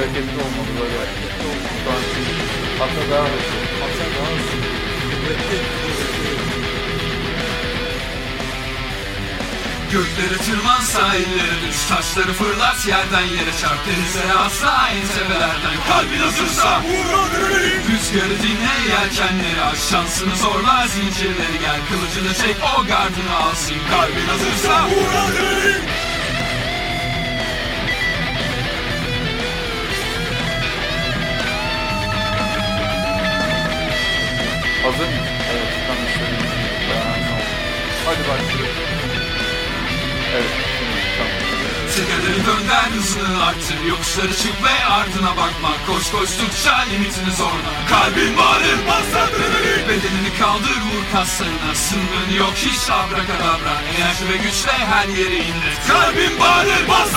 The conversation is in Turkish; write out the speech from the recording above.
hareketli olmalı. Şu an hatta daha hareketli. Hatta daha hızlı. Göklere tırman sahillere düş Taşları fırlat yerden yere çarp Denizlere asla entebelerden Kalbin hazırsa Rüzgarı dinle yelkenleri aç Şansını zorla zincirleri gel Kılıcını çek o gardını alsın Kalbin hazırsa Hazır mısın? Evet. Tamam. Hadi başlayalım. Evet. Tamam. Tekerleri dönder hızını arttır Yokuşları çık ve ardına bakma Koş koştukça limitini zorla Kalbin bağırır bas adrenalin Bedenini kaldır vur kaslarına Sınırın yok hiç abrakadabra Enerji ve güçle her yere indir Kalbin bağırır bas